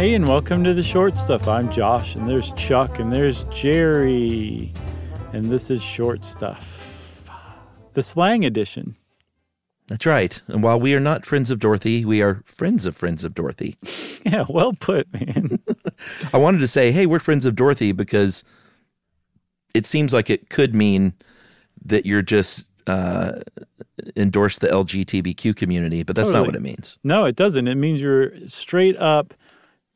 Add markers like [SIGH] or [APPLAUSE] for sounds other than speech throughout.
Hey, and welcome to the short stuff. I'm Josh, and there's Chuck, and there's Jerry, and this is short stuff, the slang edition. That's right. And while we are not friends of Dorothy, we are friends of friends of Dorothy. [LAUGHS] Yeah, well put, man. [LAUGHS] I wanted to say, hey, we're friends of Dorothy because it seems like it could mean that you're just uh, endorse the LGBTQ community, but that's not what it means. no, it doesn't. It means you're straight up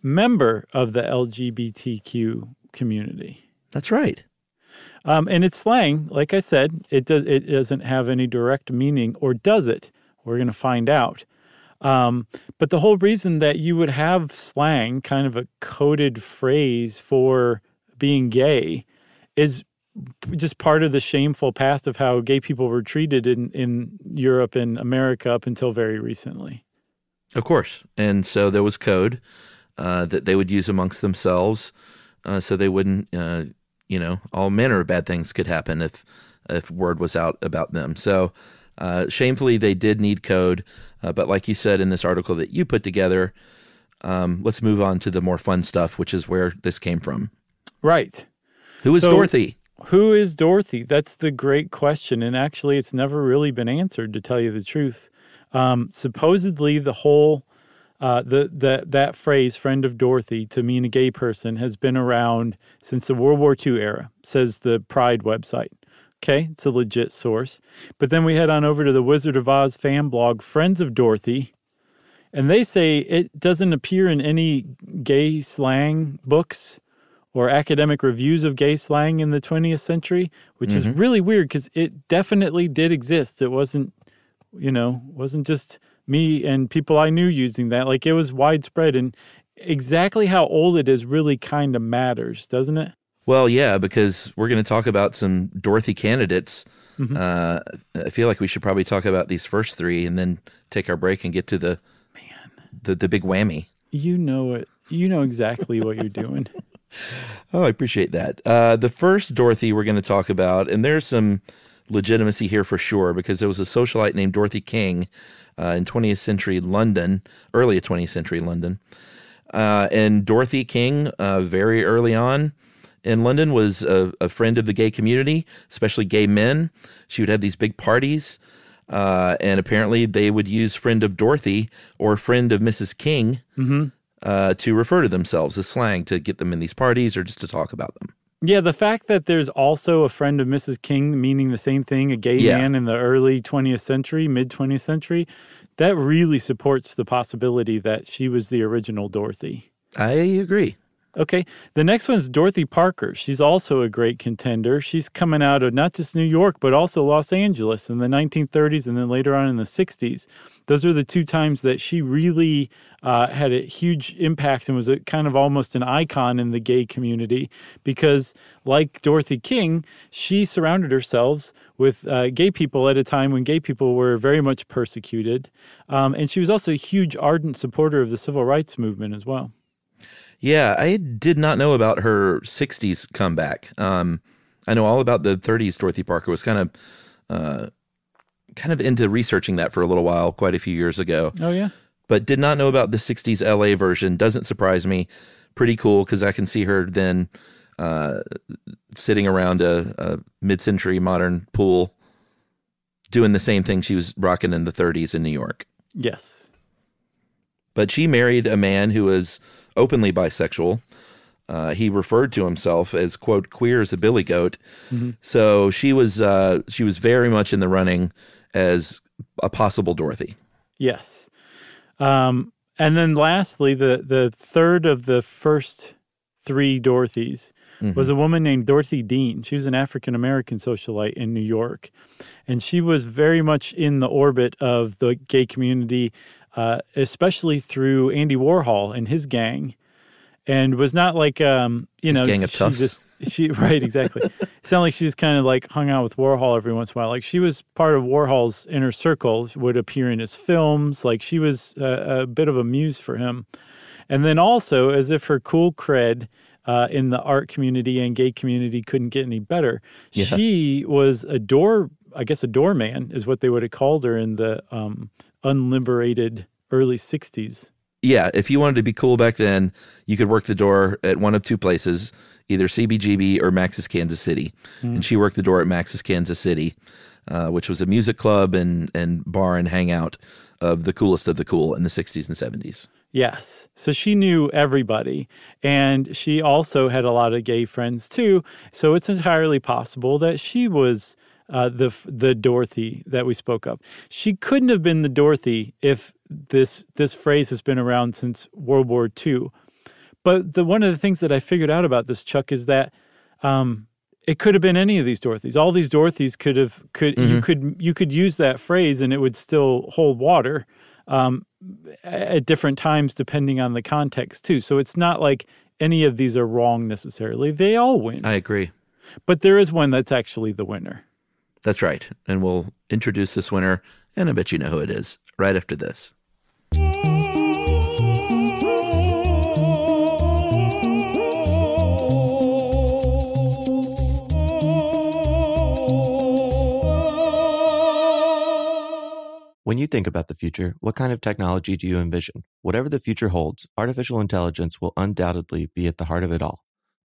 member of the LGBTQ community. That's right. Um, and it's slang, like I said, it does it doesn't have any direct meaning, or does it? We're going to find out. Um, but the whole reason that you would have slang, kind of a coded phrase for being gay, is just part of the shameful past of how gay people were treated in, in Europe and America up until very recently. Of course. And so there was code uh, that they would use amongst themselves uh, so they wouldn't, uh, you know, all manner of bad things could happen if, if word was out about them. So uh, shamefully, they did need code. Uh, but like you said in this article that you put together, um, let's move on to the more fun stuff, which is where this came from. Right. Who is So- Dorothy? Who is Dorothy? That's the great question. And actually, it's never really been answered, to tell you the truth. Um, supposedly, the whole uh, the, the that phrase "friend of Dorothy" to mean a gay person has been around since the World War II era, says the Pride website. Okay, it's a legit source. But then we head on over to the Wizard of Oz fan blog, Friends of Dorothy, and they say it doesn't appear in any gay slang books or academic reviews of gay slang in the 20th century, which is really weird because it definitely did exist. It wasn't, you know, wasn't just me and people I knew using that. Like it was widespread, and exactly how old it is really kind of matters, doesn't it? Well, yeah, because we're going to talk about some Dorothy candidates. Uh, I feel like we should probably talk about these first three and then take our break and get to the man the, the big whammy. You know it. You know exactly what you're doing. [LAUGHS] Oh, I appreciate that. Uh, the first Dorothy we're going to talk about, and there's some legitimacy here for sure, because there was a socialite named Dorothy King uh, in 20th century London, early 20th century London. Uh, and Dorothy King, uh, very early on in London, was a, a friend of the gay community, especially gay men. She would have these big parties. Uh, and apparently, they would use friend of Dorothy or friend of Mrs. King uh, to refer to themselves as slang to get them in these parties or just to talk about them. Yeah, the fact that there's also a friend of Mrs. King meaning the same thing, a gay Yeah. man in the early 20th century, mid 20th century, that really supports the possibility that she was the original Dorothy. I agree. Okay, the next one's Dorothy Parker. She's also a great contender. She's coming out of not just New York, but also Los Angeles in the 1930s and then later on in the 60s. Those are the two times that she really uh, had a huge impact and was a, kind of almost an icon in the gay community because, like Dorothy King, she surrounded herself with uh, gay people at a time when gay people were very much persecuted. Um, and she was also a huge, ardent supporter of the civil rights movement as well. Yeah, I did not know about her 60s comeback. Um, I know all about the 30s Dorothy Parker was kind of uh, kind of into researching that for a little while quite a few years ago. Oh, yeah. But did not know about the 60s LA version. Doesn't surprise me. Pretty cool cuz I can see her then uh, sitting around a, a mid-century modern pool doing the same thing she was rocking in the 30s in New York. Yes. but she married a man who was openly bisexual. Uh, he referred to himself as quote queer as a billy goat. So she was uh, she was very much in the running as a possible Dorothy. Yes. Um, and then lastly, the, the third of the first three Dorothys was a woman named Dorothy Dean. She was an African American socialite in New York. And she was very much in the orbit of the gay community. Uh, especially through Andy Warhol and his gang, and was not like um, you His know gang of she toughs. just- she [LAUGHS] right exactly. it sounded like she's kind of like hung out with Warhol every once in a while. Like she was part of Warhol's inner circle, would appear in his films. Like she was a, a bit of a muse for him. And then also, as if her cool cred uh, in the art community and gay community couldn't get any better, Yeah. she was a door, I guess a doorman is what they would have called her in the um, unliberated early 60s. Yeah, if you wanted to be cool back then, you could work the door at one of two places, either CBGB or Max's Kansas City. And she worked the door at Max's Kansas City, uh, which was a music club and, and bar and hangout of the coolest of the cool in the 60s and 70s. Yes. So she knew everybody. And she also had a lot of gay friends too. So it's entirely possible that she was uh, the the Dorothy that we spoke of. She couldn't have been the Dorothy if this this phrase has been around since World War II. But the one of the things that I figured out about this Chuck is that um, it could have been any of these Dorothys. All these Dorothys could have could you could you could use that phrase and it would still hold water um, at different times depending on the context too. So it's not like any of these are wrong necessarily. They all win, I agree. but there is one that's actually the winner. That's right. And we'll introduce this winner, and I bet you know who it is right after this. When you think about the future, what kind of technology do you envision? Whatever the future holds, artificial intelligence will undoubtedly be at the heart of it all.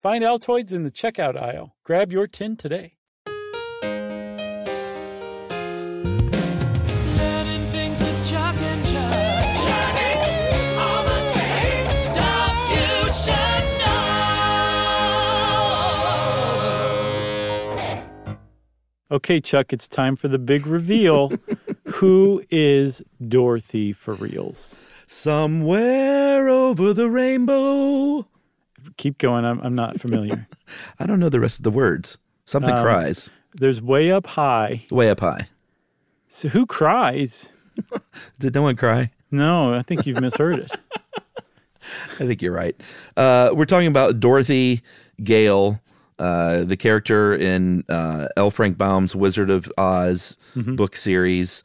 Find Altoids in the checkout aisle. Grab your tin today. Learning things with Chuck and Chuck. Learning all the things. Stuff you should know. Okay, Chuck, it's time for the big reveal. [LAUGHS] Who is Dorothy for reals? Somewhere over the rainbow. Keep going. I'm, I'm not familiar. [LAUGHS] I don't know the rest of the words. Something Um, cries There's way up high. way up high. So who cries? [LAUGHS] Did no one cry? No, I think you've misheard it. [LAUGHS] I think you're right. Uh, we're talking about Dorothy Gale, uh, the character in uh, L. Frank Baum's Wizard of Oz book series.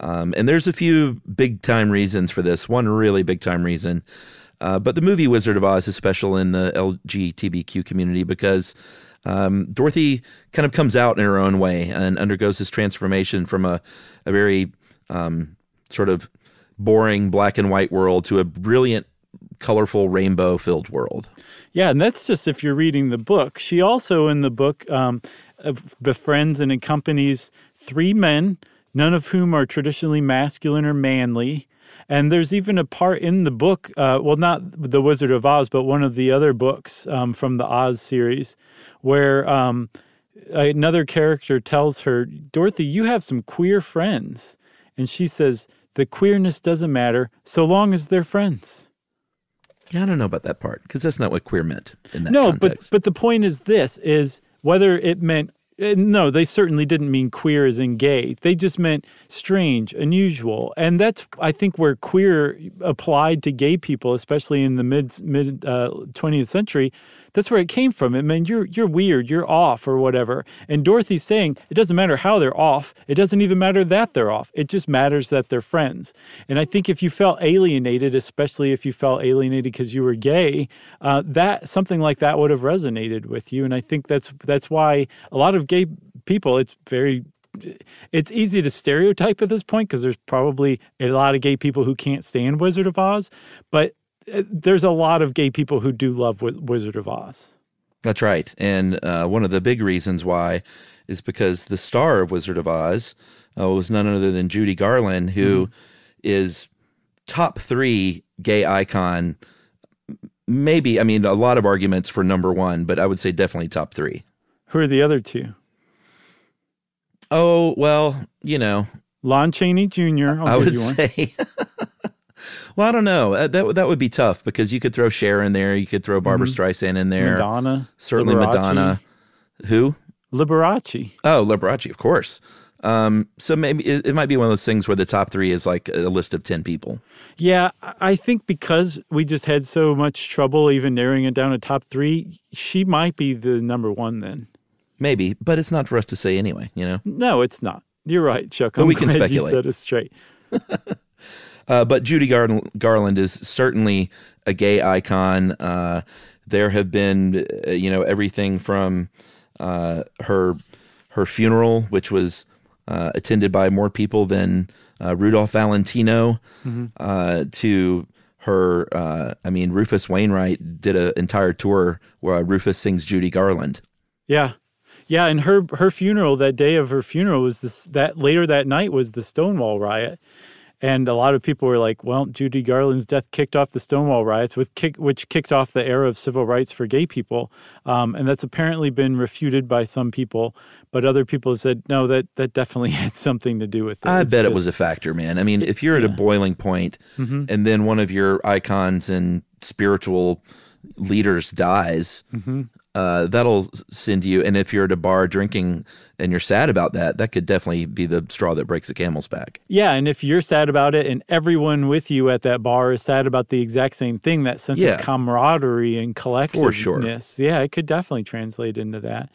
Um, and there's a few big time reasons for this. One really big time reason. Uh, but the movie Wizard of Oz is special in the LGBTQ community because um, Dorothy kind of comes out in her own way and undergoes this transformation from a, a very um, sort of boring black and white world to a brilliant, colorful, rainbow filled world. Yeah, and that's just if you're reading the book. She also, in the book, um, befriends and accompanies three men, none of whom are traditionally masculine or manly. And there's even a part in the book, uh, well, not The Wizard of Oz, but one of the other books um, from the Oz series, where um, another character tells her, Dorothy, you have some queer friends. And she says, the queerness doesn't matter so long as they're friends. Yeah, I don't know about that part because that's not what queer meant in that no but context. but the point is this is whether it meant Uh, no, they certainly didn't mean queer as in gay. They just meant strange, unusual, and that's I think where queer applied to gay people, especially in the mid mid twentieth century. That's where it came from. It meant you're you're weird, you're off, or whatever. And Dorothy's saying it doesn't matter how they're off. It doesn't even matter that they're off. It just matters that they're friends. And I think if you felt alienated, especially if you felt alienated because you were gay, uh, that something like that would have resonated with you. And I think that's that's why a lot of gay people. It's very it's easy to stereotype at this point because there's probably a lot of gay people who can't stand Wizard of Oz, but there's a lot of gay people who do love Wiz- Wizard of Oz. That's right. And uh, one of the big reasons why is because the star of Wizard of Oz uh, was none other than Judy Garland, who is top three gay icon. Maybe, I mean, a lot of arguments for number one, but I would say definitely top three. Who are the other two? Oh, well, you know, Lon Chaney Jr. I'll I would say. [LAUGHS] well, I don't know. Uh, That that would be tough because you could throw Cher in there, you could throw Barbra Streisand in there, Mm-hmm. Madonna. certainly Liberace. Madonna. Who? Liberace. Oh, Liberace, of course. Um, so maybe it, it might be one of those things where the top three is like a list of ten people. Yeah, I think because we just had so much trouble even narrowing it down to top three, she might be the number one then. Maybe, but it's not for us to say anyway. You know. No, it's not. You're right, Chuck. But I'm we [LAUGHS] can speculate. You said it straight. [LAUGHS] Uh, but Judy Gar- Garland is certainly a gay icon. Uh, there have been, uh, you know, everything from uh, her her funeral, which was uh, attended by more people than uh, Rudolph Valentino, uh, to her. Uh, I mean, Rufus Wainwright did an entire tour where Rufus sings Judy Garland. Yeah. Yeah, and her her funeral that day of her funeral was this that later that night was the Stonewall riot. And a lot of people were like, well, Judy Garland's death kicked off the Stonewall riots, with kick, which kicked off the era of civil rights for gay people. Um, and that's apparently been refuted by some people. But other people have said, no, that, that definitely [LAUGHS] had something to do with it. I It's bet it was a factor, man. I mean, if you're at a boiling point Mm-hmm. and then one of your icons and spiritual leaders dies, Mm-hmm. uh, that'll send you. And if you're at a bar drinking and you're sad about that, that could definitely be the straw that breaks the camel's back. Yeah, and if you're sad about it and everyone with you at that bar is sad about the exact same thing, that sense Yeah. of camaraderie and collectiveness. sure. Yeah, it could definitely translate into that.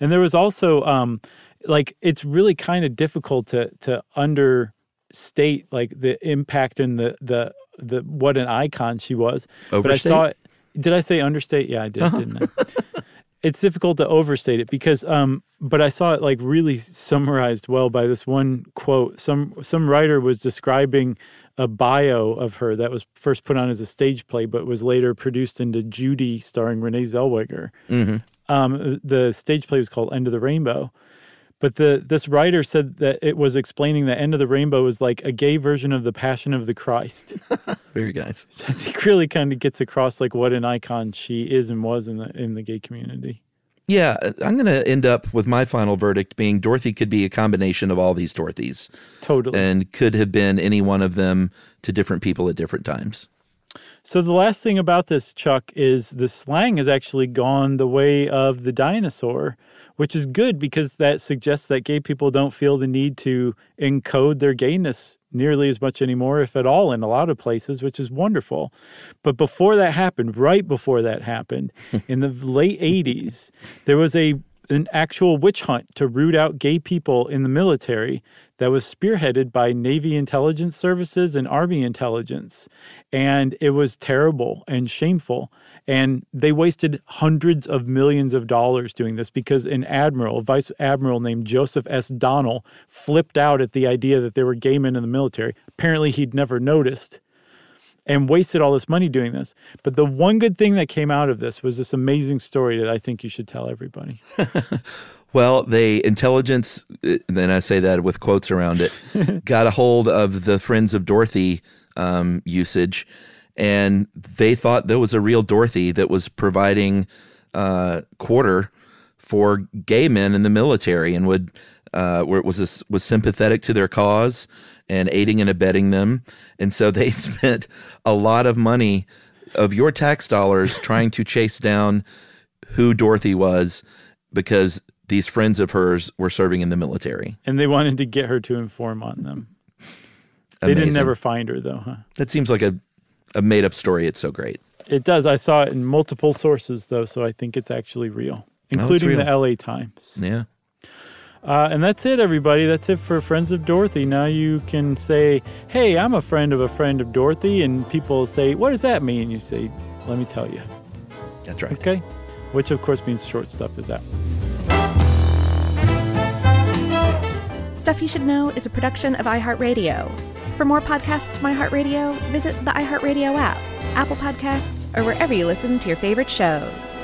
And there was also um like it's really kind of difficult to to understate like the impact and the the the what an icon she was. But I saw it. Did I say understate? Yeah, I did, didn't I? [LAUGHS] it's difficult to overstate it because um but i saw it like really summarized well by this one quote. Some some writer was describing a bio of her that was first put on as a stage play but was later produced into judy starring renee zellweger. Um the stage play was called end of the rainbow but the this writer said that it was explaining the end of the rainbow was like a gay version of the passion of the christ [LAUGHS] Very nice. I think really kind of gets across like what an icon she is and was in the in the gay community. Yeah, uh, I'm going to end up with my final verdict being Dorothy could be a combination of all these Dorothys Totally. and could have been any one of them to different people at different times. So the last thing about this Chuck is the slang has actually gone the way of the dinosaur, which is good because that suggests that gay people don't feel the need to encode their gayness nearly as much anymore, if at all, in a lot of places, which is wonderful. But before that happened, right before that happened, in the late 80s, there was a an actual witch hunt to root out gay people in the military that was spearheaded by Navy intelligence services and Army intelligence. And it was terrible and shameful. And they wasted hundreds of millions of dollars doing this because an admiral, a vice admiral named Joseph S. Donnell, flipped out at the idea that there were gay men in the military. Apparently, he'd never noticed and wasted all this money doing this. But the one good thing that came out of this was this amazing story that I think you should tell everybody. [LAUGHS] Well, the intelligence, then I say that with quotes around it, [LAUGHS] got a hold of the Friends of Dorothy um, usage, and they thought there was a real Dorothy that was providing uh, quarter for gay men in the military and would uh, where it was was sympathetic to their cause and aiding and abetting them, and so they [LAUGHS] spent a lot of money of your tax dollars trying to chase down who Dorothy was because these friends of hers were serving in the military. And they wanted to get her to inform on them. They didn't never find her though, huh? That seems like a, a made up story. It's so great. It does. I saw it in multiple sources though, so I think it's actually real, oh, including the real. LA Times. Yeah. Uh, and that's it, everybody. That's it for Friends of Dorothy. Now you can say, Hey, I'm a friend of a friend of Dorothy. And people say, What does that mean? You say, Let me tell you. That's right. Okay? Which, of course, means short stuff is out. Stuff You Should Know is a production of iHeartRadio. For more podcasts from iHeartRadio, visit the iHeartRadio app, Apple Podcasts, or wherever you listen to your favorite shows.